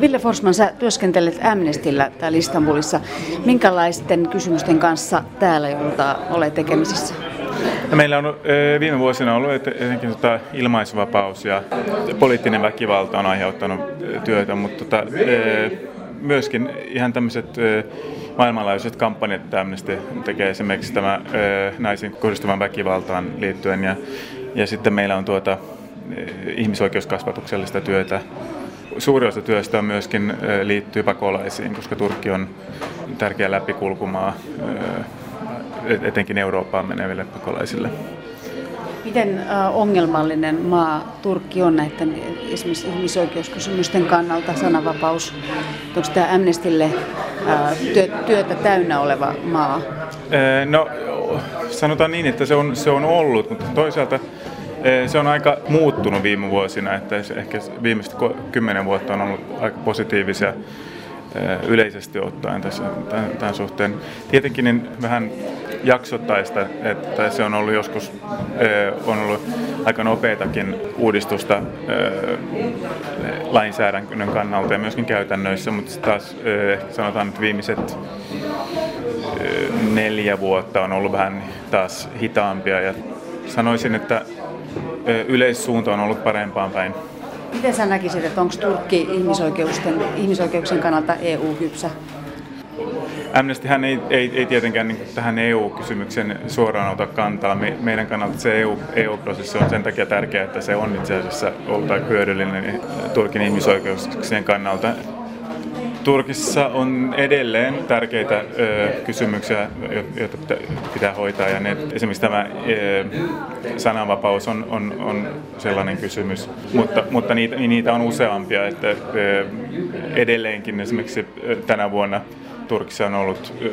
Ville Forsman, sä työskentelet Amnestillä täällä Istanbulissa. Minkälaisten kysymysten kanssa täällä joudutaan ole tekemisissä? Meillä on viime vuosina ollut etenkin tota ilmaisvapaus ja poliittinen väkivalta on aiheuttanut työtä, mutta tota, myöskin ihan tämmöiset maailmanlaajuiset kampanjat, että Amnesty tekee esimerkiksi tämä naisiin kohdistuvan väkivaltaan liittyen ja, ja sitten meillä on tuota ihmisoikeuskasvatuksellista työtä. Suuri osa työstä myöskin liittyy pakolaisiin, koska Turkki on tärkeä läpikulkumaa etenkin Eurooppaan meneville pakolaisille. Miten ongelmallinen maa Turkki on näiden esimerkiksi ihmisoikeuskysymysten kannalta, sananvapaus? Onko tämä Amnestille työtä täynnä oleva maa? No sanotaan niin, että se on, se on ollut, mutta toisaalta se on aika muuttunut viime vuosina, että ehkä viimeiset kymmenen vuotta on ollut aika positiivisia yleisesti ottaen tässä, tämän, tämän suhteen. Tietenkin niin vähän jaksottaista, että se on ollut joskus on ollut aika nopeatakin uudistusta lainsäädännön kannalta ja myöskin käytännöissä, mutta taas sanotaan, että viimeiset neljä vuotta on ollut vähän taas hitaampia ja sanoisin, että yleissuunta on ollut parempaan päin. Miten sä näkisit, että onko Turkki ihmisoikeuksien, ihmisoikeuksien kannalta EU-kypsä? Amnestyhän ei, ei, ei tietenkään niin tähän EU-kysymykseen suoraan ota kantaa. Me, meidän kannalta se EU, EU-prosessi on sen takia tärkeä, että se on itse asiassa ollut hyödyllinen Turkin ihmisoikeuksien kannalta. Turkissa on edelleen tärkeitä ö, kysymyksiä, joita pitää, hoitaa. Ja ne, esimerkiksi tämä ö, sananvapaus on, on, on sellainen kysymys, mutta, mutta niitä, niitä on useampia. Että, ö, edelleenkin esimerkiksi tänä vuonna Turkissa on ollut ö,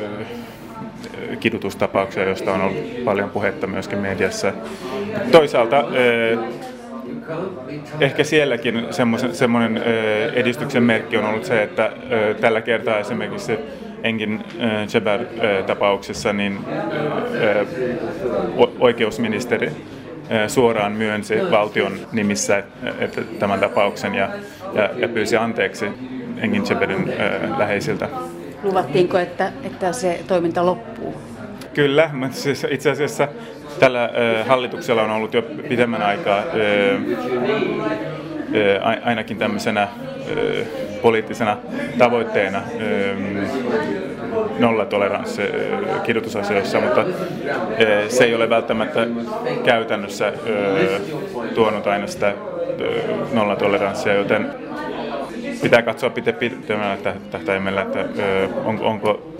kidutustapauksia, joista on ollut paljon puhetta myöskin mediassa. Toisaalta ehkä sielläkin semmoinen edistyksen merkki on ollut se, että tällä kertaa esimerkiksi Engin Jeber-tapauksessa niin oikeusministeri suoraan myönsi valtion nimissä että tämän tapauksen ja, ja, ja pyysi anteeksi Engin Jeberin läheisiltä. Luvattiinko, että, että se toiminta loppuu? Kyllä, mutta siis itse asiassa tällä hallituksella on ollut jo pitemmän aikaa ainakin tämmöisenä poliittisena tavoitteena nollatoleranssi kidutusasioissa, mutta se ei ole välttämättä käytännössä tuonut aina sitä nollatoleranssia, joten pitää katsoa pitemmällä tähtäimellä, että onko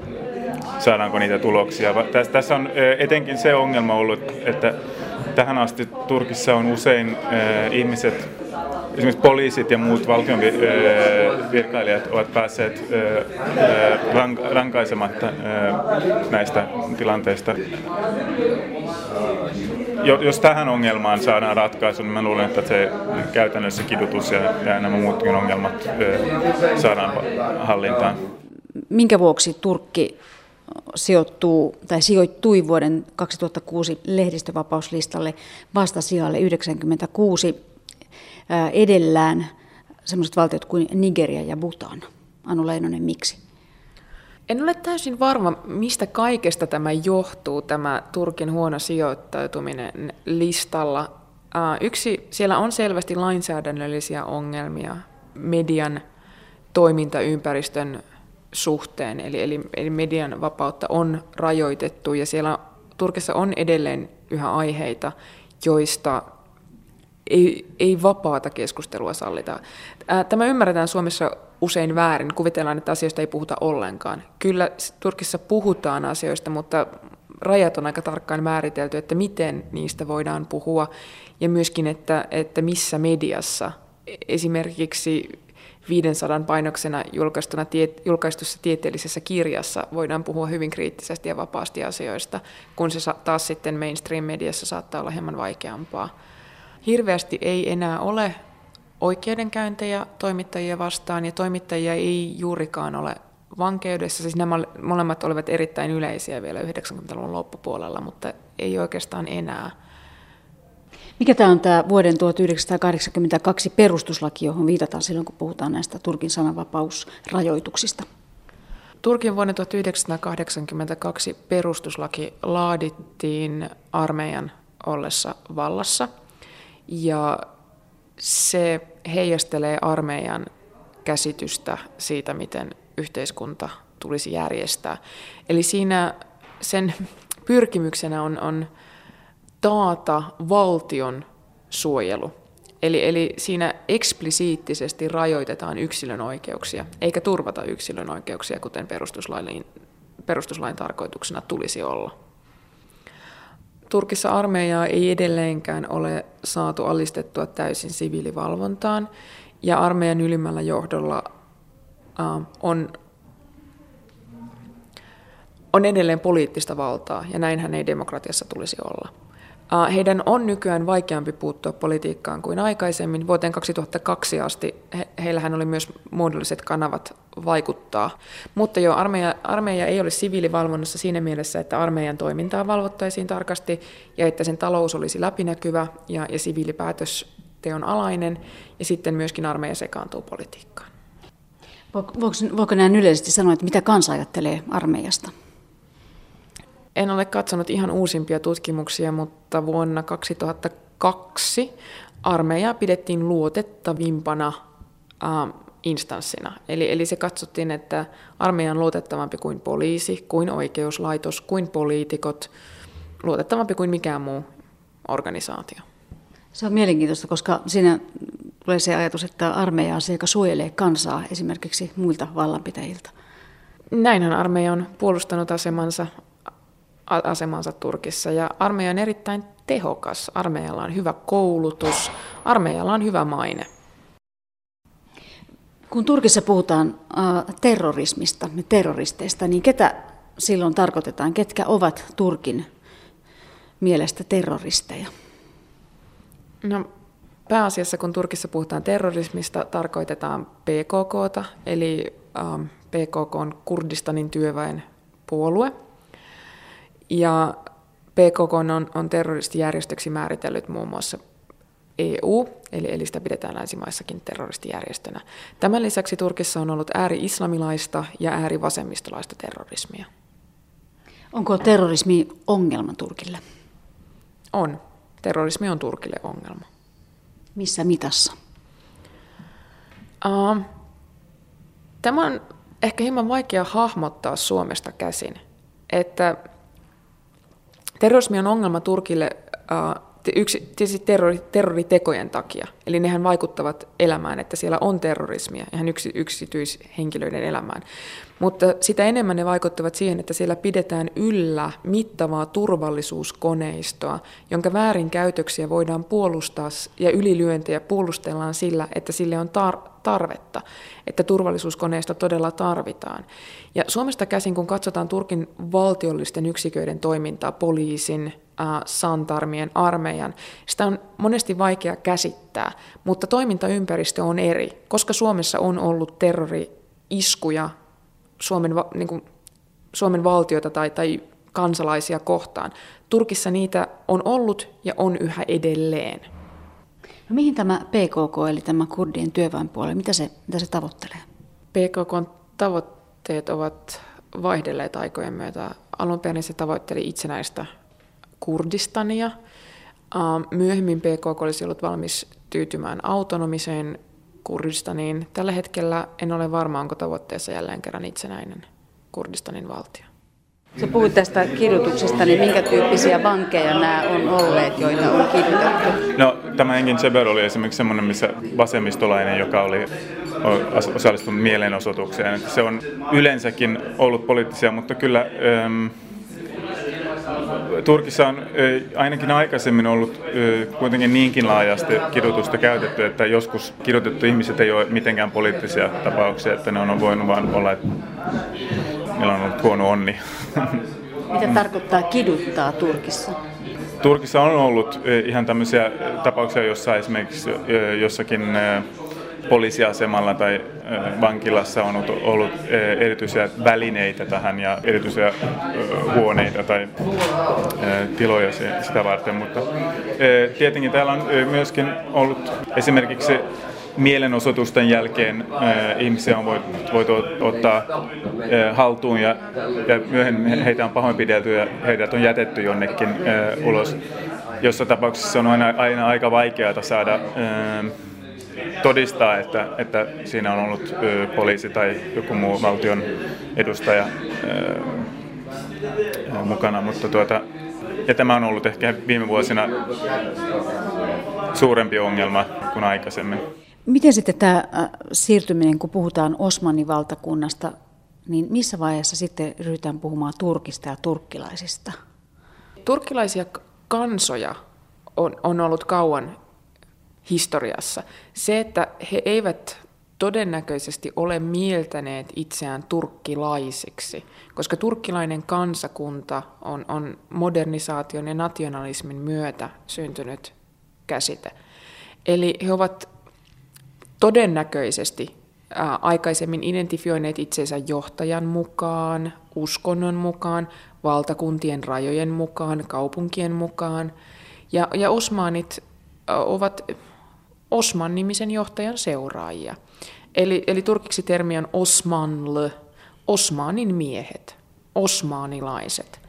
saadaanko niitä tuloksia. Tässä on etenkin se ongelma ollut, että tähän asti Turkissa on usein ihmiset, esimerkiksi poliisit ja muut valtion virkailijat ovat päässeet rankaisematta näistä tilanteista. Jos tähän ongelmaan saadaan ratkaisu, niin mä luulen, että se käytännössä kidutus ja, ja nämä muutkin ongelmat saadaan hallintaan. Minkä vuoksi Turkki sijoittuu, tai sijoittui vuoden 2006 lehdistövapauslistalle vasta sijalle 96 edellään sellaiset valtiot kuin Nigeria ja Bhutan. Anu Leinonen, miksi? En ole täysin varma, mistä kaikesta tämä johtuu, tämä Turkin huono sijoittautuminen listalla. Yksi, siellä on selvästi lainsäädännöllisiä ongelmia median toimintaympäristön suhteen, eli, eli, eli median vapautta on rajoitettu ja siellä Turkissa on edelleen yhä aiheita, joista ei, ei vapaata keskustelua sallita. Tämä ymmärretään Suomessa usein väärin. Kuvitellaan, että asioista ei puhuta ollenkaan. Kyllä Turkissa puhutaan asioista, mutta rajat on aika tarkkaan määritelty, että miten niistä voidaan puhua ja myöskin, että, että missä mediassa. Esimerkiksi 500 painoksena julkaistuna tie, julkaistussa tieteellisessä kirjassa voidaan puhua hyvin kriittisesti ja vapaasti asioista, kun se taas sitten mainstream-mediassa saattaa olla hieman vaikeampaa. Hirveästi ei enää ole oikeudenkäyntejä toimittajia vastaan, ja toimittajia ei juurikaan ole vankeudessa. Siis nämä molemmat olivat erittäin yleisiä vielä 90-luvun loppupuolella, mutta ei oikeastaan enää. Mikä tämä on tämä vuoden 1982 perustuslaki, johon viitataan silloin, kun puhutaan näistä Turkin sananvapausrajoituksista? Turkin vuonna 1982 perustuslaki laadittiin armeijan ollessa vallassa ja se heijastelee armeijan käsitystä siitä, miten yhteiskunta tulisi järjestää. Eli siinä sen pyrkimyksenä on, on taata valtion suojelu. Eli, eli siinä eksplisiittisesti rajoitetaan yksilön oikeuksia, eikä turvata yksilön oikeuksia, kuten perustuslain, perustuslain tarkoituksena tulisi olla. Turkissa armeijaa ei edelleenkään ole saatu alistettua täysin siviilivalvontaan, ja armeijan ylimmällä johdolla äh, on, on edelleen poliittista valtaa, ja näinhän ei demokratiassa tulisi olla. Heidän on nykyään vaikeampi puuttua politiikkaan kuin aikaisemmin. Vuoteen 2002 asti he, heillähän oli myös muodolliset kanavat vaikuttaa. Mutta jo armeija, armeija ei ole siviilivalvonnassa siinä mielessä, että armeijan toimintaa valvottaisiin tarkasti ja että sen talous olisi läpinäkyvä ja, ja siviilipäätösteon alainen ja sitten myöskin armeija sekaantuu politiikkaan. Voiko, voiko näin yleisesti sanoa, että mitä kansa ajattelee armeijasta? En ole katsonut ihan uusimpia tutkimuksia, mutta vuonna 2002 armeija pidettiin luotettavimpana äh, instanssina. Eli, eli se katsottiin, että armeija on luotettavampi kuin poliisi, kuin oikeuslaitos, kuin poliitikot, luotettavampi kuin mikään muu organisaatio. Se on mielenkiintoista, koska siinä tulee se ajatus, että armeija on se, joka suojelee kansaa esimerkiksi muilta vallanpitäjiltä. Näinhän armeija on puolustanut asemansa asemansa Turkissa. Ja armeija on erittäin tehokas. Armeijalla on hyvä koulutus, armeijalla on hyvä maine. Kun Turkissa puhutaan äh, terrorismista ja terroristeista, niin ketä silloin tarkoitetaan? Ketkä ovat Turkin mielestä terroristeja? No, pääasiassa kun Turkissa puhutaan terrorismista, tarkoitetaan PKKta, eli ähm, PKK on Kurdistanin työväen puolue – ja PKK on, on terroristijärjestöksi määritellyt muun muassa EU, eli, eli sitä pidetään länsimaissakin terroristijärjestönä. Tämän lisäksi Turkissa on ollut ääri-islamilaista ja ääri-vasemmistolaista terrorismia. Onko terrorismi ongelma Turkille? On. Terrorismi on Turkille ongelma. Missä mitassa? Uh, tämä on ehkä hieman vaikea hahmottaa Suomesta käsin. Että Terrorismi on ongelma Turkille äh, yksi, tietysti terrori, terroritekojen takia. Eli nehän vaikuttavat elämään, että siellä on terrorismia, ihan yksi, yksityishenkilöiden elämään. Mutta sitä enemmän ne vaikuttavat siihen, että siellä pidetään yllä mittavaa turvallisuuskoneistoa, jonka väärinkäytöksiä voidaan puolustaa ja ylilyöntejä puolustellaan sillä, että sille on tar- tarvetta, että turvallisuuskoneista todella tarvitaan. Ja Suomesta käsin, kun katsotaan Turkin valtiollisten yksiköiden toimintaa, poliisin, äh, santarmien, armeijan, sitä on monesti vaikea käsittää, mutta toimintaympäristö on eri, koska Suomessa on ollut terrori-iskuja Suomen, niin kuin, Suomen valtiota tai, tai kansalaisia kohtaan. Turkissa niitä on ollut ja on yhä edelleen. No mihin tämä PKK, eli tämä kurdien työväenpuolue, mitä se, mitä se tavoittelee? PKK tavoitteet ovat vaihdelleet aikojen myötä. Alun perin se tavoitteli itsenäistä Kurdistania. Myöhemmin PKK olisi ollut valmis tyytymään autonomiseen Kurdistaniin. Tällä hetkellä en ole varma, onko tavoitteessa jälleen kerran itsenäinen Kurdistanin valtio. Sä puhuit tästä kidutuksesta, niin minkä tyyppisiä vankeja nämä on olleet, joita on kidutettu? No, tämä Engin Seber oli esimerkiksi semmoinen, missä vasemmistolainen, joka oli osallistunut mielenosoitukseen. Se on yleensäkin ollut poliittisia, mutta kyllä... Ähm, Turkissa on ainakin aikaisemmin ollut kuitenkin niinkin laajasti kidutusta käytetty, että joskus kidutettu ihmiset ei ole mitenkään poliittisia tapauksia, että ne on voinut vain olla, että niillä on ollut huono onni. Mitä tarkoittaa kiduttaa Turkissa? Turkissa on ollut ihan tämmöisiä tapauksia, joissa esimerkiksi jossakin poliisiasemalla tai vankilassa on ollut erityisiä välineitä tähän ja erityisiä huoneita tai tiloja sitä varten, mutta tietenkin täällä on myöskin ollut esimerkiksi mielenosoitusten jälkeen äh, ihmisiä on voitu, voitu ottaa äh, haltuun ja, ja myöhemmin heitä on pahoinpidelty ja heidät on jätetty jonnekin äh, ulos. Jossa tapauksessa on aina, aina aika vaikeaa saada äh, todistaa, että, että siinä on ollut äh, poliisi tai joku muu valtion edustaja äh, mukana, mutta tuota, ja tämä on ollut ehkä viime vuosina suurempi ongelma kuin aikaisemmin. Miten sitten tämä äh, siirtyminen, kun puhutaan Osmanin valtakunnasta, niin missä vaiheessa sitten ryhdytään puhumaan Turkista ja turkkilaisista? Turkkilaisia kansoja on, on ollut kauan historiassa. Se, että he eivät todennäköisesti ole mieltäneet itseään turkkilaisiksi, koska turkkilainen kansakunta on, on modernisaation ja nationalismin myötä syntynyt käsite. Eli he ovat todennäköisesti ää, aikaisemmin identifioineet itsensä johtajan mukaan, uskonnon mukaan, valtakuntien rajojen mukaan, kaupunkien mukaan. Ja, ja osmaanit ovat Osman-nimisen johtajan seuraajia. Eli, eli turkiksi termi on Osmanlı, Osmanin miehet, osmaanilaiset.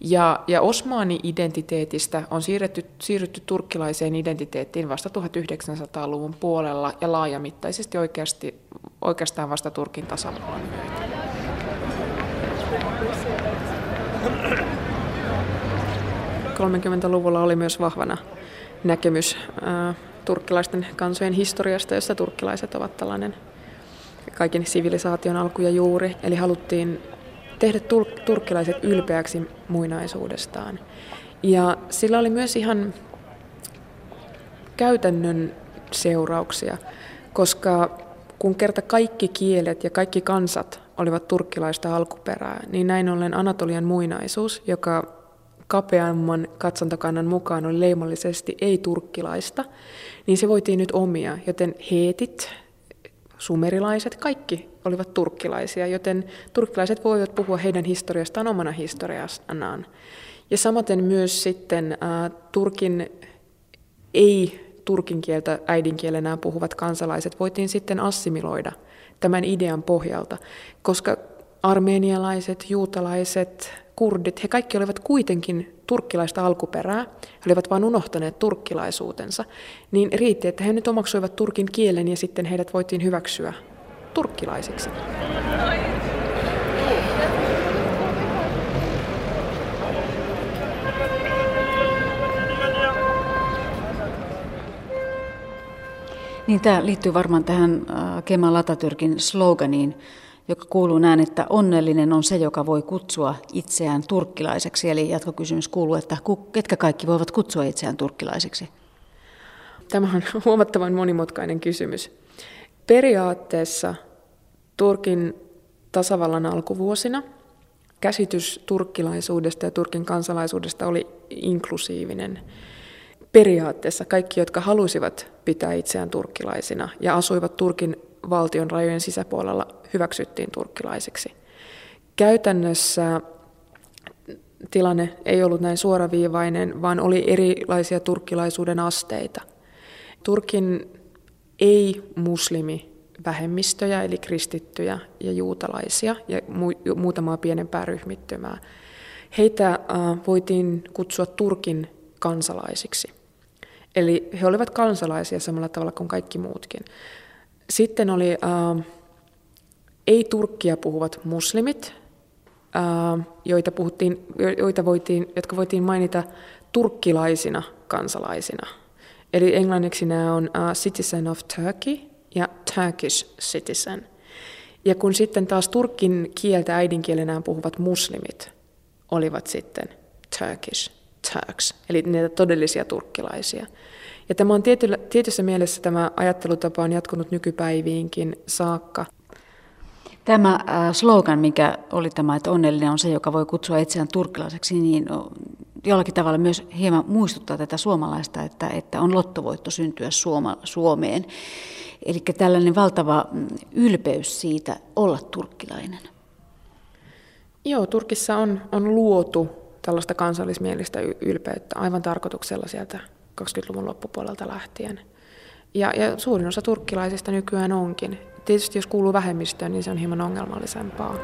Ja, ja Osmaani-identiteetistä on siirretty, siirrytty turkkilaiseen identiteettiin vasta 1900-luvun puolella ja laajamittaisesti oikeasti, oikeastaan vasta Turkin tasavallan myötä. luvulla oli myös vahvana näkemys turkkilaisten kansojen historiasta, jossa turkkilaiset ovat tällainen kaiken sivilisaation alku ja juuri. Eli haluttiin tehdä turkkilaiset ylpeäksi muinaisuudestaan. Ja sillä oli myös ihan käytännön seurauksia, koska kun kerta kaikki kielet ja kaikki kansat olivat turkkilaista alkuperää, niin näin ollen Anatolian muinaisuus, joka kapeamman katsontakannan mukaan oli leimallisesti ei-turkkilaista, niin se voitiin nyt omia, joten heetit, sumerilaiset, kaikki olivat turkkilaisia, joten turkkilaiset voivat puhua heidän historiastaan omana historiastaan. Ja samaten myös sitten äh, Turkin ei turkin kieltä äidinkielenään puhuvat kansalaiset voitiin sitten assimiloida tämän idean pohjalta, koska armeenialaiset, juutalaiset, kurdit, he kaikki olivat kuitenkin turkkilaista alkuperää, he olivat vain unohtaneet turkkilaisuutensa, niin riitti, että he nyt omaksuivat turkin kielen ja sitten heidät voitiin hyväksyä turkkilaisiksi. Niin tämä liittyy varmaan tähän äh, Kemal Atatürkin sloganiin, joka kuuluu näin, että onnellinen on se, joka voi kutsua itseään turkkilaiseksi. Eli jatkokysymys kuuluu, että ketkä kaikki voivat kutsua itseään turkkilaiseksi? Tämä on huomattavan monimutkainen kysymys. Periaatteessa Turkin tasavallan alkuvuosina käsitys turkkilaisuudesta ja Turkin kansalaisuudesta oli inklusiivinen. Periaatteessa kaikki, jotka halusivat pitää itseään turkkilaisina ja asuivat Turkin valtion rajojen sisäpuolella, hyväksyttiin turkkilaisiksi. Käytännössä tilanne ei ollut näin suoraviivainen, vaan oli erilaisia turkkilaisuuden asteita. Turkin ei-muslimi vähemmistöjä, eli kristittyjä ja juutalaisia ja mu- muutamaa pienempää ryhmittymää. Heitä äh, voitiin kutsua Turkin kansalaisiksi. Eli he olivat kansalaisia samalla tavalla kuin kaikki muutkin. Sitten oli äh, ei-turkkia puhuvat muslimit, äh, joita, puhuttiin, joita voitiin, jotka voitiin mainita turkkilaisina kansalaisina. Eli englanniksi nämä on uh, Citizen of Turkey ja Turkish Citizen. Ja kun sitten taas turkin kieltä äidinkielenään puhuvat muslimit olivat sitten Turkish, Turks, eli niitä todellisia turkkilaisia. Ja tämä on tietyllä, tietyssä mielessä tämä ajattelutapa on jatkunut nykypäiviinkin saakka. Tämä äh, slogan, mikä oli tämä, että onnellinen on se, joka voi kutsua itseään turkkilaiseksi, niin jollakin tavalla myös hieman muistuttaa tätä suomalaista, että, että on lottovoitto syntyä Suoma, Suomeen. Eli tällainen valtava mm, ylpeys siitä olla turkkilainen. Joo, Turkissa on, on luotu tällaista kansallismielistä ylpeyttä aivan tarkoituksella sieltä 20-luvun loppupuolelta lähtien. Ja, ja suurin osa turkkilaisista nykyään onkin. Tietysti jos kuuluu vähemmistöön, niin se on hieman ongelmallisempaa.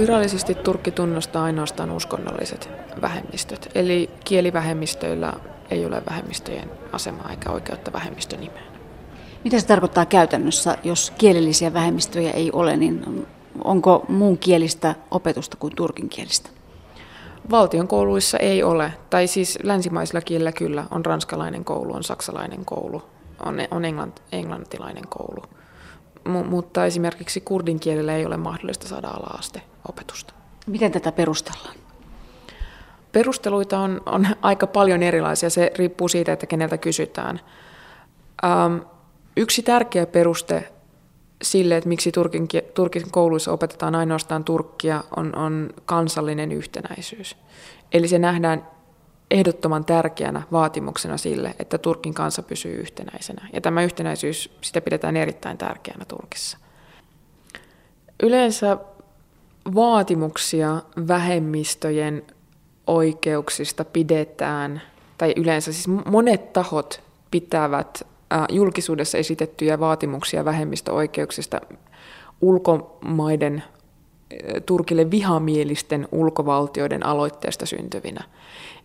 Virallisesti Turkki tunnustaa ainoastaan uskonnolliset vähemmistöt, eli kielivähemmistöillä ei ole vähemmistöjen asemaa eikä oikeutta vähemmistönimeen. Mitä se tarkoittaa käytännössä, jos kielellisiä vähemmistöjä ei ole, niin onko muun kielistä opetusta kuin turkin kielistä? Valtion kouluissa ei ole, tai siis länsimaisilla kielillä kyllä, on ranskalainen koulu, on saksalainen koulu, on, on englant, englantilainen koulu. M- mutta esimerkiksi kurdin kielellä ei ole mahdollista saada ala opetusta. Miten tätä perustellaan? Perusteluita on, on aika paljon erilaisia, se riippuu siitä, että keneltä kysytään. Ähm, yksi tärkeä peruste sille, että miksi Turkin, Turkin kouluissa opetetaan ainoastaan turkkia, on, on kansallinen yhtenäisyys. Eli se nähdään ehdottoman tärkeänä vaatimuksena sille, että Turkin kansa pysyy yhtenäisenä. Ja tämä yhtenäisyys, sitä pidetään erittäin tärkeänä Turkissa. Yleensä vaatimuksia vähemmistöjen oikeuksista pidetään, tai yleensä siis monet tahot pitävät julkisuudessa esitettyjä vaatimuksia vähemmistöoikeuksista ulkomaiden Turkille vihamielisten ulkovaltioiden aloitteesta syntyvinä.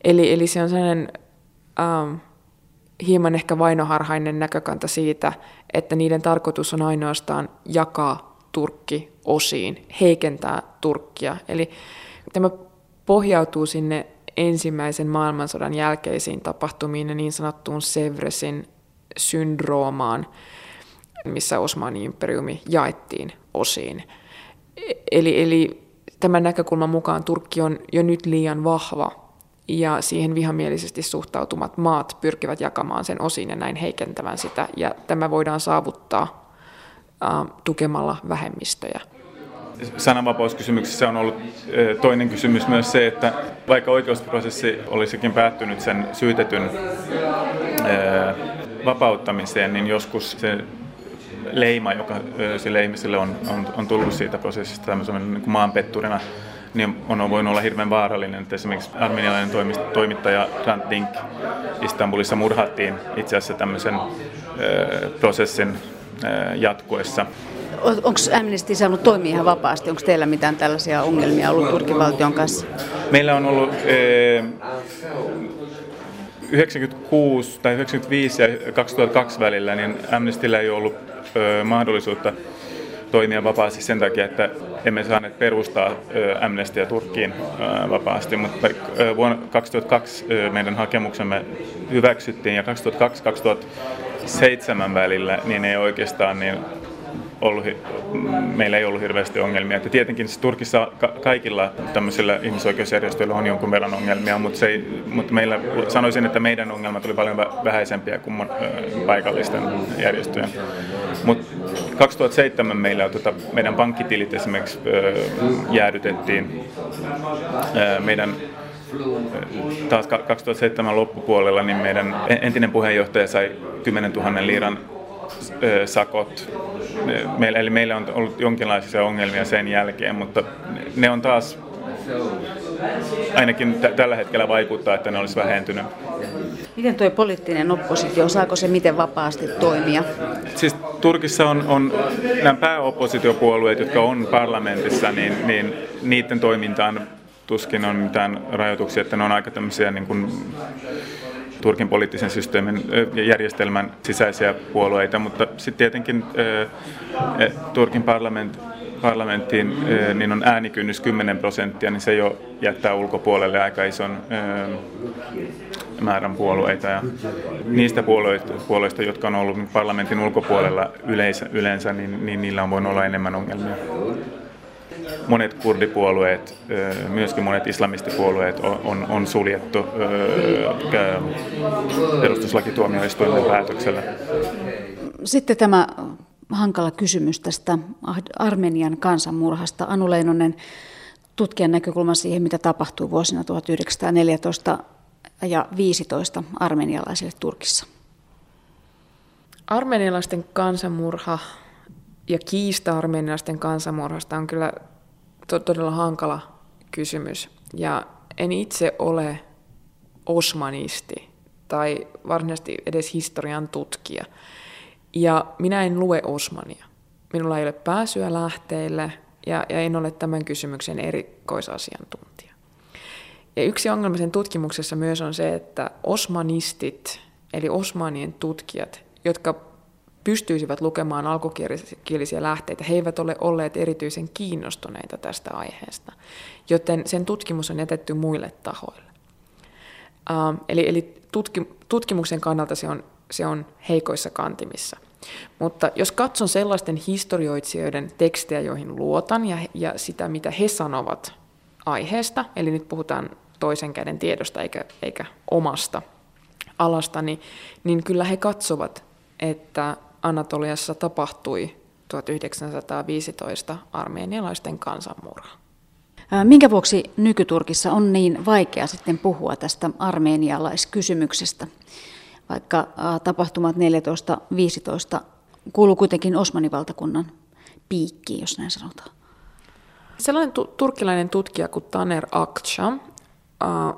Eli, eli se on sellainen ähm, hieman ehkä vainoharhainen näkökanta siitä, että niiden tarkoitus on ainoastaan jakaa Turkki osiin, heikentää Turkkia. Eli tämä pohjautuu sinne ensimmäisen maailmansodan jälkeisiin tapahtumiin ja niin sanottuun Sevresin syndroomaan, missä Osmanin imperiumi jaettiin osiin. Eli, eli tämän näkökulman mukaan Turkki on jo nyt liian vahva ja siihen vihamielisesti suhtautumat maat pyrkivät jakamaan sen osiin ja näin heikentävän sitä. Ja tämä voidaan saavuttaa äh, tukemalla vähemmistöjä. Sananvapauskysymyksessä on ollut toinen kysymys myös se, että vaikka oikeusprosessi olisikin päättynyt sen syytetyn vapauttamiseen, niin joskus se leima, joka sille ihmiselle on, on, on tullut siitä prosessista tämmöisen niin kuin maanpetturina, niin on voinut olla hirveän vaarallinen. Että esimerkiksi armenialainen toimittaja Grant Dink Istanbulissa murhattiin itse asiassa tämmöisen ö, prosessin ö, jatkuessa. Onko Amnesty saanut toimia ihan vapaasti? Onko teillä mitään tällaisia ongelmia ollut Turkin valtion kanssa? Meillä on ollut 96 tai 95 ja 2002 välillä niin Amnestyllä ei ollut ö, mahdollisuutta toimia vapaasti sen takia, että emme saaneet perustaa Amnestyä Turkkiin vapaasti, mutta vuonna 2002 meidän hakemuksemme hyväksyttiin ja 2002-2007 välillä niin ei oikeastaan niin ollut, meillä ei ollut hirveästi ongelmia. Että tietenkin siis Turkissa ka- kaikilla tämmöisillä ihmisoikeusjärjestöillä on jonkun verran ongelmia, mutta, se ei, mutta meillä, sanoisin, että meidän ongelmat oli paljon vähäisempiä kuin paikallisten järjestöjen. Mutta 2007 meillä tota, meidän pankkitilit esimerkiksi jäädytettiin. Meidän taas 2007 loppupuolella niin meidän entinen puheenjohtaja sai 10 000 liiran sakot. Meillä, eli meillä on ollut jonkinlaisia ongelmia sen jälkeen, mutta ne on taas ainakin t- tällä hetkellä vaikuttaa, että ne olisi vähentynyt. Miten tuo poliittinen oppositio, saako se miten vapaasti toimia? Siis Turkissa on, on nämä pääoppositiopuolueet, jotka on parlamentissa, niin, niin niiden toimintaan tuskin on mitään rajoituksia, että ne on aika tämmöisiä niin kuin Turkin poliittisen systeemin järjestelmän sisäisiä puolueita, mutta sitten tietenkin Turkin parlament, parlamenttiin niin on äänikynnys 10 prosenttia, niin se jo jättää ulkopuolelle aika ison määrän puolueita. Ja niistä puolueista, puolueista, jotka on ollut parlamentin ulkopuolella yleensä, yleensä niin, niin niillä on voinut olla enemmän ongelmia monet kurdipuolueet, myöskin monet islamistipuolueet on, on suljettu perustuslakituomioistuimen päätöksellä. Sitten tämä hankala kysymys tästä Armenian kansanmurhasta. Anu Leinonen, tutkijan näkökulma siihen, mitä tapahtui vuosina 1914 ja 15 armenialaisille Turkissa. Armenialaisten kansanmurha ja kiista armenialaisten kansanmurhasta on kyllä to- todella hankala kysymys. Ja en itse ole osmanisti tai varsinaisesti edes historian tutkija. Ja minä en lue Osmania. Minulla ei ole pääsyä lähteille ja, ja en ole tämän kysymyksen erikoisasiantuntija. Ja yksi ongelma sen tutkimuksessa myös on se, että osmanistit, eli osmanien tutkijat, jotka pystyisivät lukemaan alkukielisiä lähteitä, he eivät ole olleet erityisen kiinnostuneita tästä aiheesta, joten sen tutkimus on jätetty muille tahoille. Uh, eli eli tutki, tutkimuksen kannalta se on, se on heikoissa kantimissa. Mutta jos katson sellaisten historioitsijoiden tekstejä, joihin luotan, ja, ja sitä, mitä he sanovat aiheesta, eli nyt puhutaan toisen käden tiedosta eikä, eikä omasta alasta, niin, niin kyllä he katsovat, että Anatoliassa tapahtui 1915 armeenialaisten kansanmurha. Minkä vuoksi nykyturkissa on niin vaikea sitten puhua tästä armeenialaiskysymyksestä, vaikka tapahtumat 14-15 kuuluu kuitenkin Osmanivaltakunnan piikkiin, jos näin sanotaan? Sellainen tu- turkkilainen tutkija kuin Taner Akça uh,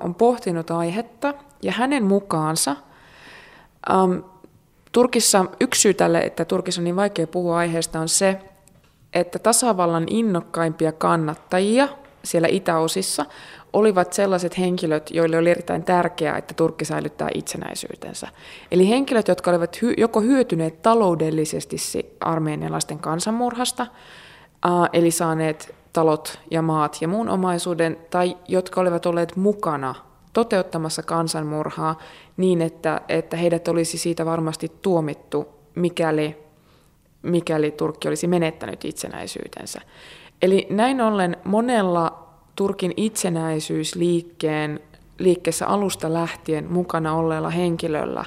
on pohtinut aihetta, ja hänen mukaansa um, Turkissa yksi syy tälle, että Turkissa on niin vaikea puhua aiheesta, on se, että tasavallan innokkaimpia kannattajia siellä itäosissa olivat sellaiset henkilöt, joille oli erittäin tärkeää, että Turkki säilyttää itsenäisyytensä. Eli henkilöt, jotka olivat hy- joko hyötyneet taloudellisesti armeenialaisten kansanmurhasta, äh, eli saaneet talot ja maat ja muun omaisuuden, tai jotka olivat olleet mukana toteuttamassa kansanmurhaa niin, että, että heidät olisi siitä varmasti tuomittu, mikäli, mikäli Turkki olisi menettänyt itsenäisyytensä. Eli näin ollen monella Turkin itsenäisyysliikkeen liikkeessä alusta lähtien mukana olleella henkilöllä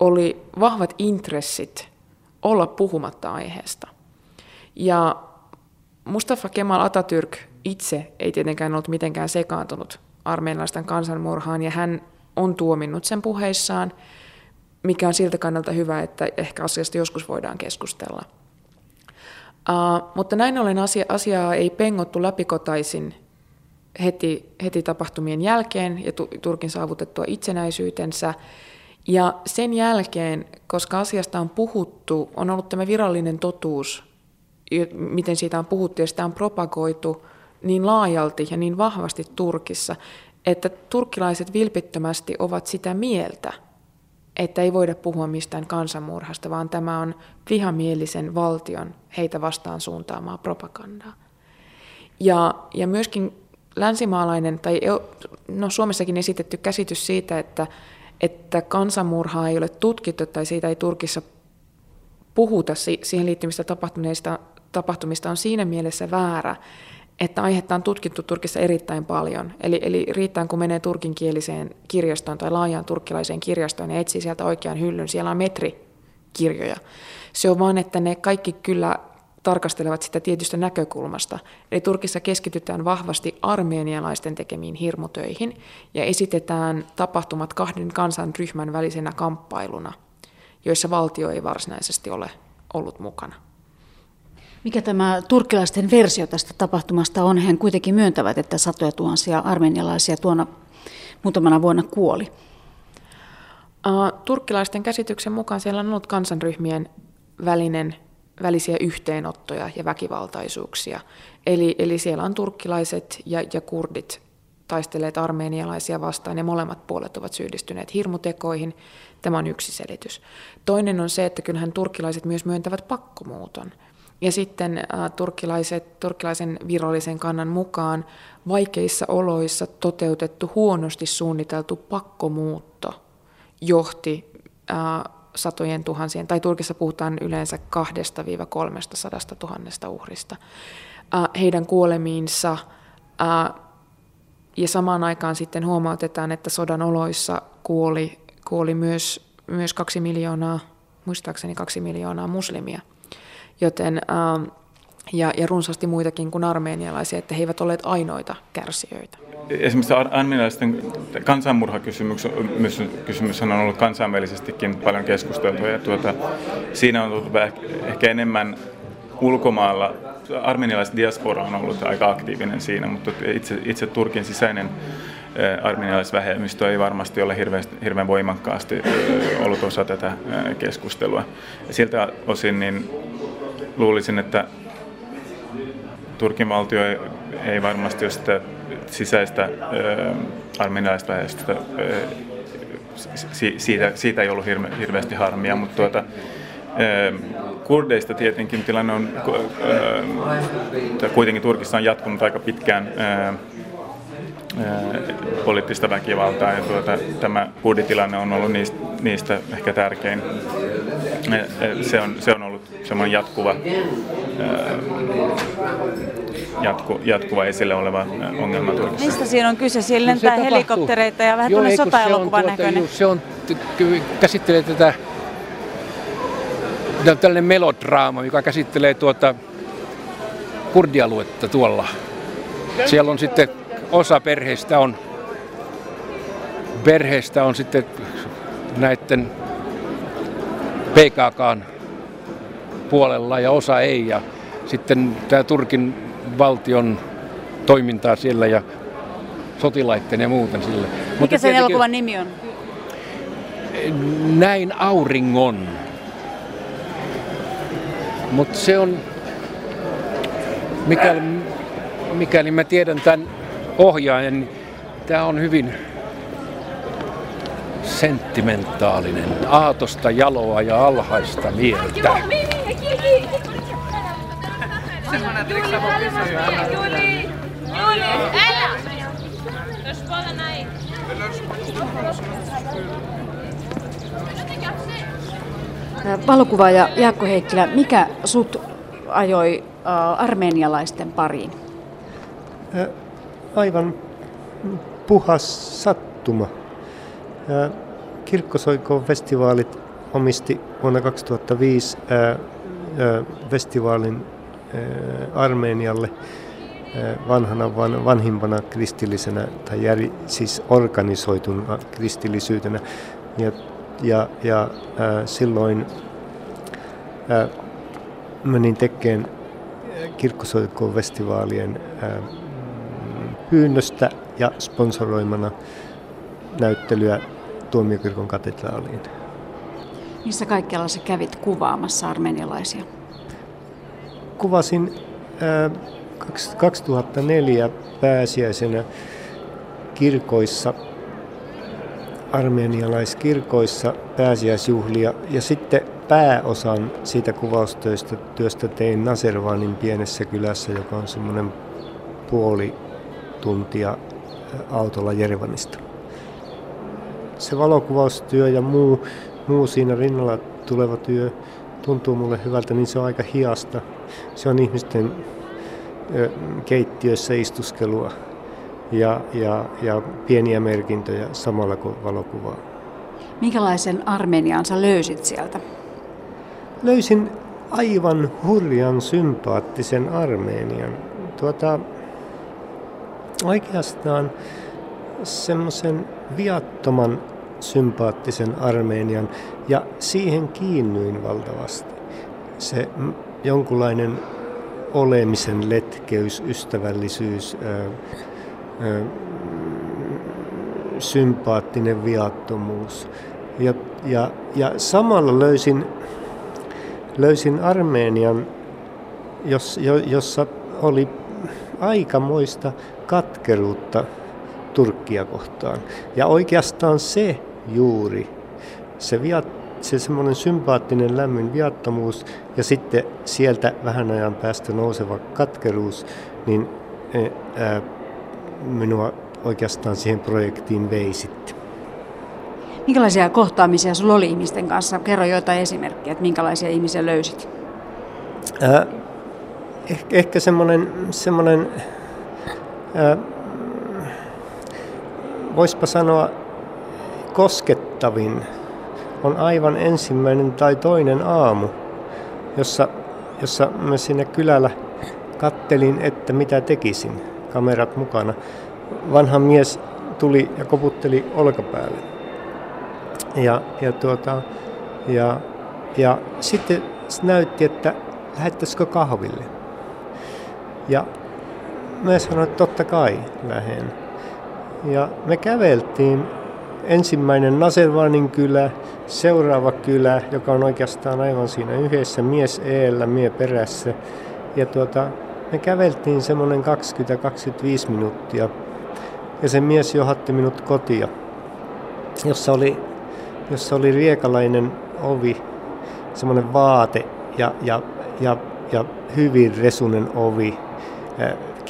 oli vahvat intressit olla puhumatta aiheesta. Ja Mustafa Kemal Atatürk itse ei tietenkään ollut mitenkään sekaantunut armenialaisten kansanmurhaan, ja hän on tuominnut sen puheissaan, mikä on siltä kannalta hyvä, että ehkä asiasta joskus voidaan keskustella. Uh, mutta näin ollen asia, asiaa ei pengottu läpikotaisin heti, heti tapahtumien jälkeen ja Turkin saavutettua itsenäisyytensä. Ja sen jälkeen, koska asiasta on puhuttu, on ollut tämä virallinen totuus, miten siitä on puhuttu ja sitä on propagoitu niin laajalti ja niin vahvasti Turkissa, että turkkilaiset vilpittömästi ovat sitä mieltä, että ei voida puhua mistään kansanmurhasta, vaan tämä on vihamielisen valtion heitä vastaan suuntaamaa propagandaa. Ja, ja myöskin länsimaalainen, tai no Suomessakin esitetty käsitys siitä, että, että kansanmurhaa ei ole tutkittu tai siitä ei Turkissa puhuta siihen liittymistä tapahtuneista tapahtumista on siinä mielessä väärä, että aihetta on tutkittu Turkissa erittäin paljon. Eli, eli riittää, kun menee turkinkieliseen kirjastoon tai laajaan turkkilaiseen kirjastoon ja etsii sieltä oikean hyllyn, siellä on metrikirjoja. Se on vain, että ne kaikki kyllä tarkastelevat sitä tietystä näkökulmasta. Eli Turkissa keskitytään vahvasti armeenialaisten tekemiin hirmutöihin ja esitetään tapahtumat kahden kansanryhmän välisenä kamppailuna, joissa valtio ei varsinaisesti ole ollut mukana. Mikä tämä turkkilaisten versio tästä tapahtumasta on? He kuitenkin myöntävät, että satoja tuhansia armenialaisia tuona muutamana vuonna kuoli. Turkkilaisten käsityksen mukaan siellä on ollut kansanryhmien välinen, välisiä yhteenottoja ja väkivaltaisuuksia. Eli, eli siellä on turkkilaiset ja, ja kurdit taisteleet armeenialaisia vastaan ja molemmat puolet ovat syyllistyneet hirmutekoihin. Tämä on yksi selitys. Toinen on se, että kyllähän turkkilaiset myös myöntävät pakkomuuton. Ja sitten äh, turkkilaiset, turkkilaisen virallisen kannan mukaan vaikeissa oloissa toteutettu huonosti suunniteltu pakkomuutto johti äh, satojen tuhansien, tai Turkissa puhutaan yleensä kahdesta viiva kolmesta sadasta tuhannesta uhrista, äh, heidän kuolemiinsa. Ja samaan aikaan sitten huomautetaan, että sodan oloissa kuoli, kuoli myös, myös kaksi miljoonaa, muistaakseni kaksi miljoonaa muslimia joten, ähm, ja, ja runsaasti muitakin kuin armeenialaisia, että he eivät olleet ainoita kärsijöitä. Esimerkiksi armeenialaisten kansanmurhakysymys kysymys on ollut kansainvälisestikin paljon keskusteltua ja tuota, siinä on ollut ehkä enemmän ulkomailla armenialaisdiaspora on ollut aika aktiivinen siinä, mutta itse, itse Turkin sisäinen armenialaisvähemmistö ei varmasti ole hirveän, hirveän voimakkaasti ollut osa tätä keskustelua. Ja siltä osin niin luulisin, että Turkin valtio ei, ei varmasti ole sitä sisäistä armenialaisvähemmistöä siitä, siitä ei ollut hirve, hirveästi harmia, mutta tuota, Kurdeista tietenkin tilanne on, kuitenkin Turkissa on jatkunut aika pitkään poliittista väkivaltaa ja tuota, tämä kurditilanne on ollut niistä, niistä ehkä tärkein. Se on, se on ollut semmoinen jatkuva, jatku, jatkuva esille oleva ongelma Turkissa. Mistä siinä on kyse? Siellä no lentää no helikoptereita ja vähän tuonne sotaelokuvan tuota, näköinen. Se on, käsittelee tätä Tämä on tällainen melodraama, joka käsittelee tuota kurdialuetta tuolla. Siellä on sitten osa perheistä on, perheistä on sitten näiden PKKn puolella ja osa ei. Ja sitten tämä Turkin valtion toimintaa siellä ja sotilaiden ja muuten sille. Mikä Mutta sen elokuvan nimi on? Näin auringon. Mutta se on, mikäli, mikäli mä tiedän tämän ohjaajan, niin tämä on hyvin sentimentaalinen, aatosta jaloa ja alhaista mieltä. Valokuvaaja Jaakko Heikkilä, mikä sut ajoi armenialaisten pariin? Aivan puhas sattuma. Kirkkosoikoon festivaalit omisti vuonna 2005 festivaalin Armenialle vanhana, van, vanhimpana kristillisenä tai jär, siis organisoituna kristillisyytenä. Ja ja, ja silloin menin tekemään kirkkosoikkoon festivaalien pyynnöstä ja sponsoroimana näyttelyä Tuomiokirkon katedraaliin. Missä kaikkialla sä kävit kuvaamassa armenialaisia? Kuvasin äh, 2004 pääsiäisenä kirkoissa armenialaiskirkoissa pääsiäisjuhlia ja sitten pääosan siitä kuvaustöistä työstä tein Naservanin pienessä kylässä, joka on semmoinen puoli tuntia autolla Jerevanista. Se valokuvaustyö ja muu, muu siinä rinnalla tuleva työ tuntuu mulle hyvältä, niin se on aika hiasta. Se on ihmisten keittiöissä istuskelua ja, ja, ja pieniä merkintöjä samalla kuin valokuvaa. Minkälaisen Armenian sä löysit sieltä? Löysin aivan hurjan sympaattisen Armenian. Tuota, oikeastaan semmoisen viattoman sympaattisen Armenian ja siihen kiinnyin valtavasti. Se jonkunlainen olemisen letkeys, ystävällisyys, sympaattinen viattomuus. Ja, ja, ja samalla löysin, löysin Armenian, jos, jo, jossa oli aikamoista katkeruutta Turkkia kohtaan. Ja oikeastaan se juuri, se, viat, se semmoinen sympaattinen lämmin viattomuus ja sitten sieltä vähän ajan päästä nouseva katkeruus, niin ää, minua oikeastaan siihen projektiin vei sitten. Minkälaisia kohtaamisia sinulla oli ihmisten kanssa? Kerro joitain esimerkkejä, että minkälaisia ihmisiä löysit? Äh, ehkä, ehkä semmoinen, semmoinen voispa sanoa koskettavin on aivan ensimmäinen tai toinen aamu, jossa, jossa mä siinä kylällä kattelin, että mitä tekisin, kamerat mukana. Vanha mies tuli ja koputteli olkapäälle. Ja, ja, tuota, ja, ja sitten näytti, että lähettäisikö kahville. Ja mä sanoin, että totta kai lähden. Ja me käveltiin ensimmäinen Naservanin kylä, seuraava kylä, joka on oikeastaan aivan siinä yhdessä, mies eellä, mie perässä. Ja tuota, me käveltiin semmoinen 20-25 minuuttia ja se mies johatti minut kotia, jossa oli, jossa oli riekalainen ovi, semmoinen vaate ja, ja, ja, ja hyvin resunen ovi,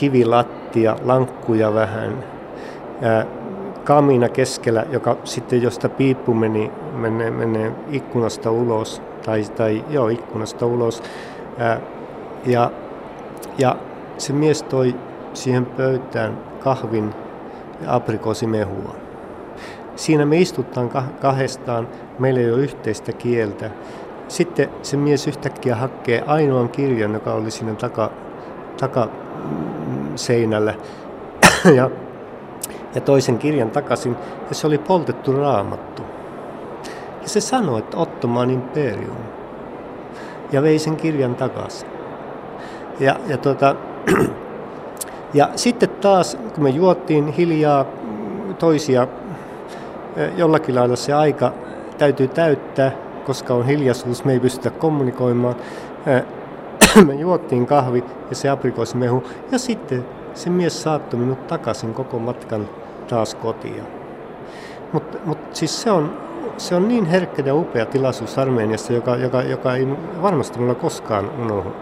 kivilattia, lankkuja vähän, kamina keskellä, joka sitten josta piippu meni, menee, menee ikkunasta ulos, tai, tai joo, ikkunasta ulos. ja, ja se mies toi siihen pöytään kahvin ja aprikosimehua. Siinä me istutaan kahdestaan, meillä ei ole yhteistä kieltä. Sitten se mies yhtäkkiä hakee ainoan kirjan, joka oli siinä taka, takaseinällä. ja, ja toisen kirjan takaisin, ja se oli poltettu raamattu. Ja se sanoi, että Ottoman imperium. Ja vei sen kirjan takaisin. Ja, ja tota, ja sitten taas, kun me juottiin hiljaa toisia, jollakin lailla se aika täytyy täyttää, koska on hiljaisuus, me ei pystytä kommunikoimaan. Me juottiin kahvi ja se aprikoisimehu ja sitten se mies saattoi minut takaisin koko matkan taas kotiin. Mutta mut siis se on, se on niin herkkä ja upea tilaisuus Armeniassa, joka, joka, joka ei varmasti mulla koskaan unohdu.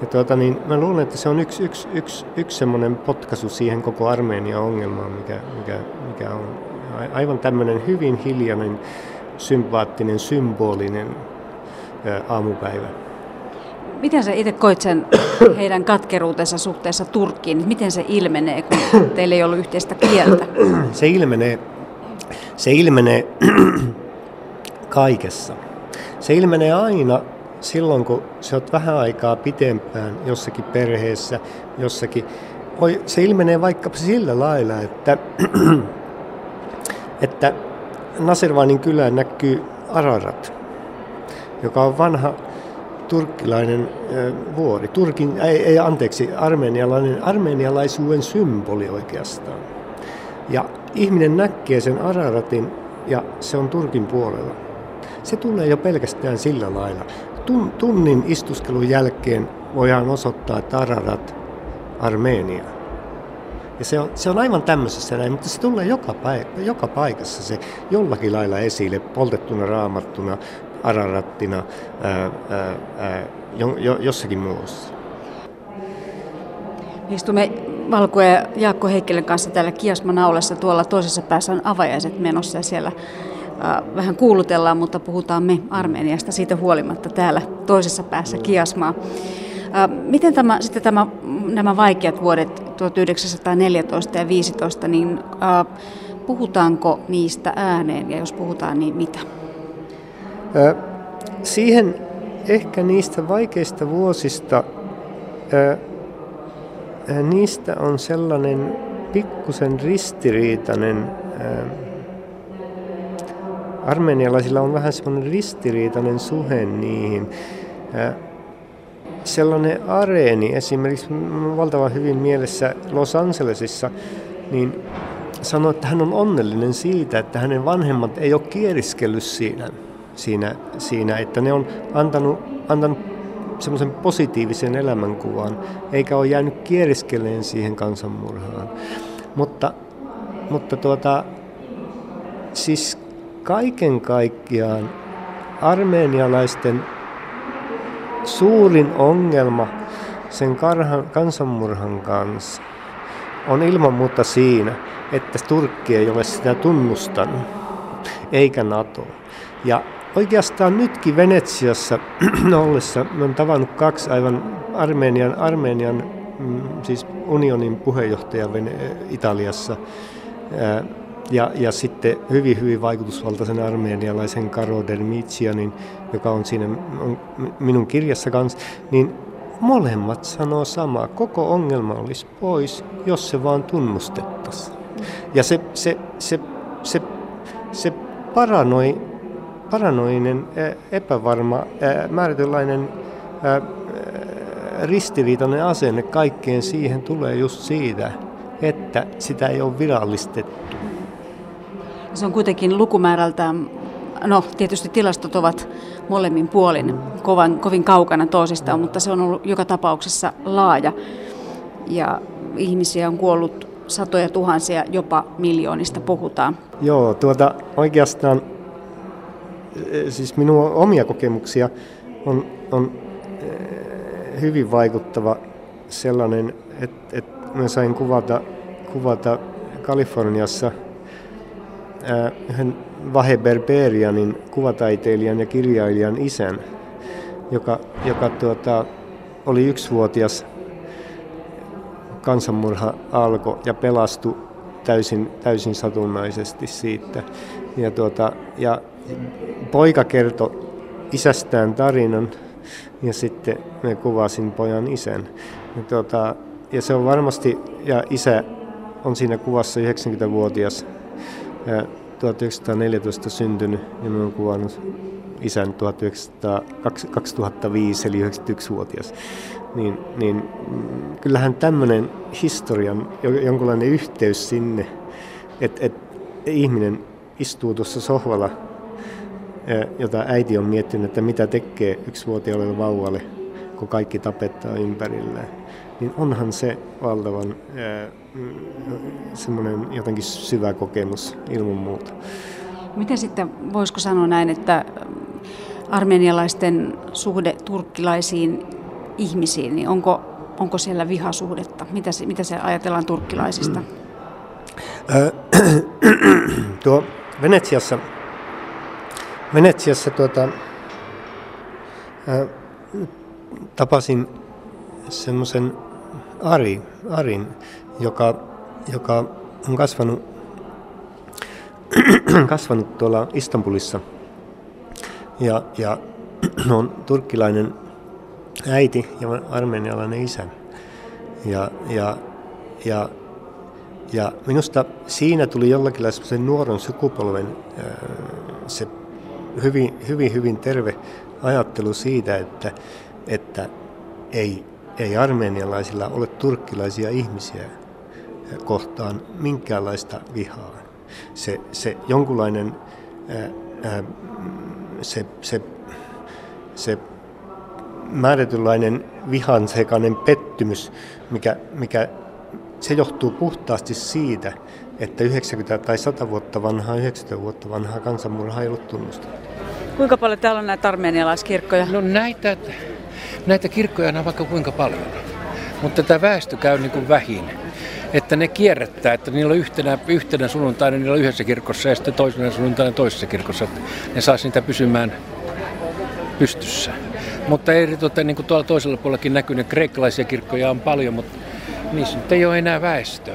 Ja tuota, niin mä luulen, että se on yksi, yksi, yksi, yksi semmoinen potkaisu siihen koko Armenian ongelmaan, mikä, mikä, mikä on aivan tämmöinen hyvin hiljainen, sympaattinen, symbolinen aamupäivä. Miten sä itse koit sen heidän katkeruutensa suhteessa Turkkiin? Miten se ilmenee, kun teillä ei ollut yhteistä kieltä? Se ilmenee, se ilmenee kaikessa. Se ilmenee aina silloin, kun sä oot vähän aikaa pitempään jossakin perheessä, jossakin, se ilmenee vaikka sillä lailla, että, että Nasirvanin kylään näkyy Ararat, joka on vanha turkkilainen vuori, Turkin, ei, ei anteeksi, armenialainen, armenialaisuuden symboli oikeastaan. Ja ihminen näkee sen Araratin ja se on Turkin puolella. Se tulee jo pelkästään sillä lailla tunnin istuskelun jälkeen voidaan osoittaa, että Ararat, Armenia. Ja se on, se on aivan tämmöisessä näin, mutta se tulee joka, paik- joka paikassa se jollakin lailla esille, poltettuna, raamattuna, ararattina, ää, ää, ää, jo, jo, jossakin muussa. Istumme Valko ja Jaakko Heikkilän kanssa täällä Kiasmanaulassa. Tuolla toisessa päässä on avajaiset menossa ja siellä vähän kuulutellaan, mutta puhutaan me Armeniasta siitä huolimatta täällä toisessa päässä Kiasmaa. Miten tämä, sitten tämä, nämä vaikeat vuodet 1914 ja 15, niin puhutaanko niistä ääneen ja jos puhutaan, niin mitä? Siihen ehkä niistä vaikeista vuosista, niistä on sellainen pikkusen ristiriitainen armenialaisilla on vähän semmoinen ristiriitainen suhe niihin. Sellainen areeni esimerkiksi valtavan hyvin mielessä Los Angelesissa, niin sanoi, että hän on onnellinen siitä, että hänen vanhemmat ei ole kieriskellyt siinä, siinä, siinä että ne on antanut, antanut semmoisen positiivisen elämänkuvan, eikä ole jäänyt kieriskeleen siihen kansanmurhaan. Mutta, mutta tuota, siis kaiken kaikkiaan armeenialaisten suurin ongelma sen karhan, kansanmurhan kanssa on ilman muuta siinä, että Turkki ei ole sitä tunnustanut, eikä NATO. Ja oikeastaan nytkin Venetsiassa ollessa olen tavannut kaksi aivan Armenian, Armenian mm, siis unionin puheenjohtaja Italiassa, ja, ja sitten hyvin, hyvin vaikutusvaltaisen armeenialaisen Karo Dermitsianin, joka on siinä on minun kirjassa kanssa, niin molemmat sanoo samaa. Koko ongelma olisi pois, jos se vaan tunnustettaisiin. Ja se, se, se, se, se paranoi, paranoinen, epävarma, määrätynlainen ristiriitainen asenne kaikkeen siihen tulee just siitä, että sitä ei ole virallistettu. Se on kuitenkin lukumäärältään, no tietysti tilastot ovat molemmin puolin kovan, kovin kaukana toisistaan, mutta se on ollut joka tapauksessa laaja. Ja ihmisiä on kuollut satoja tuhansia, jopa miljoonista puhutaan. Joo, tuota oikeastaan siis minun omia kokemuksia on, on hyvin vaikuttava sellainen, että, että mä sain kuvata, kuvata Kaliforniassa yhden Vahe Berberianin kuvataiteilijan ja kirjailijan isän, joka, joka tuota, oli yksivuotias kansanmurha alkoi ja pelastui täysin, täysin satunnaisesti siitä. Ja, tuota, ja poika kertoi isästään tarinan ja sitten me kuvasin pojan isän. Ja, tuota, ja se on varmasti, ja isä on siinä kuvassa 90-vuotias, 1914 syntynyt ja me on kuvannut isän 1900, 2005 eli 91-vuotias. Niin, niin mm, kyllähän tämmöinen historian, jonkunlainen yhteys sinne, että et, ihminen istuu tuossa sohvalla, jota äiti on miettinyt, että mitä tekee yksivuotiaalle vauvalle, kun kaikki tapettaa ympärillään. Niin onhan se valtavan mm, semmoinen jotenkin syvä kokemus ilman muuta. Miten sitten, voisiko sanoa näin, että armenialaisten suhde turkkilaisiin ihmisiin, niin onko, onko siellä vihasuhdetta? Mitä se, mitä se ajatellaan turkkilaisista? Tuo Venetsiassa, Venetsiassa tuota, ää, tapasin semmoisen Ari, Arin, joka, joka on kasvanut, kasvanut tuolla Istanbulissa ja, ja on turkkilainen äiti ja armenialainen isä. Ja, ja, ja, ja minusta siinä tuli jollakin lailla nuoron sukupolven se hyvin, hyvin, hyvin terve ajattelu siitä, että, että ei, ei armenialaisilla ole turkkilaisia ihmisiä kohtaan minkäänlaista vihaa. Se, se jonkunlainen ää, ää, se, se, se määrätynlainen vihan sekainen pettymys, mikä, mikä se johtuu puhtaasti siitä, että 90 tai 100 vuotta vanhaa, 90 vuotta vanhaa kansanmurhaa ei ollut tunnustettu. Kuinka paljon täällä on näitä armeenialaiskirkkoja? No näitä, näitä kirkkoja on vaikka kuinka paljon, mutta tämä väestö käy niin kuin vähin. Että ne kierrättää, että niillä on yhtenä, yhtenä sunnuntaina niillä on yhdessä kirkossa ja sitten toisena sunnuntaina toisessa kirkossa. Että ne saisi niitä pysymään pystyssä. Mutta eri, tuota, niin kuin tuolla toisella puolellakin näkyy, ne kreikkalaisia kirkkoja on paljon, mutta niissä nyt ei ole enää väestöä.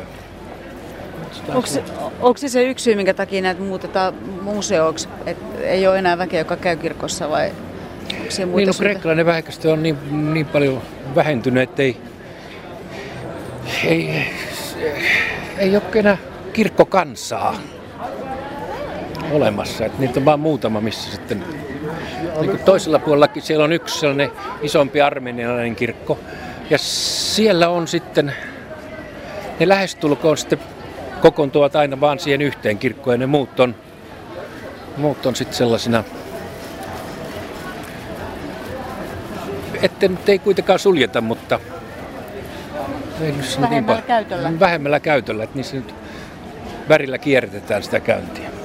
Onko se, onko se se yksi syy, minkä takia näitä muutetaan museoiksi, että ei ole enää väkeä, joka käy kirkossa vai niin, no, kreikkalainen väestö on niin, niin paljon vähentynyt, että ei, ei, ei ole enää kirkkokansaa olemassa. Että niitä on vain muutama, missä sitten niin toisella puolellakin siellä on yksi sellainen isompi armenialainen kirkko. Ja siellä on sitten, ne lähestulkoon sitten kokoontuvat aina vaan siihen yhteen kirkkoon ja ne muut on, muut on sitten sellaisina, että nyt ei kuitenkaan suljeta, mutta ei vähemmällä niin käytöllä. Vähemmällä käytöllä, että niissä nyt värillä kierrätetään sitä käyntiä.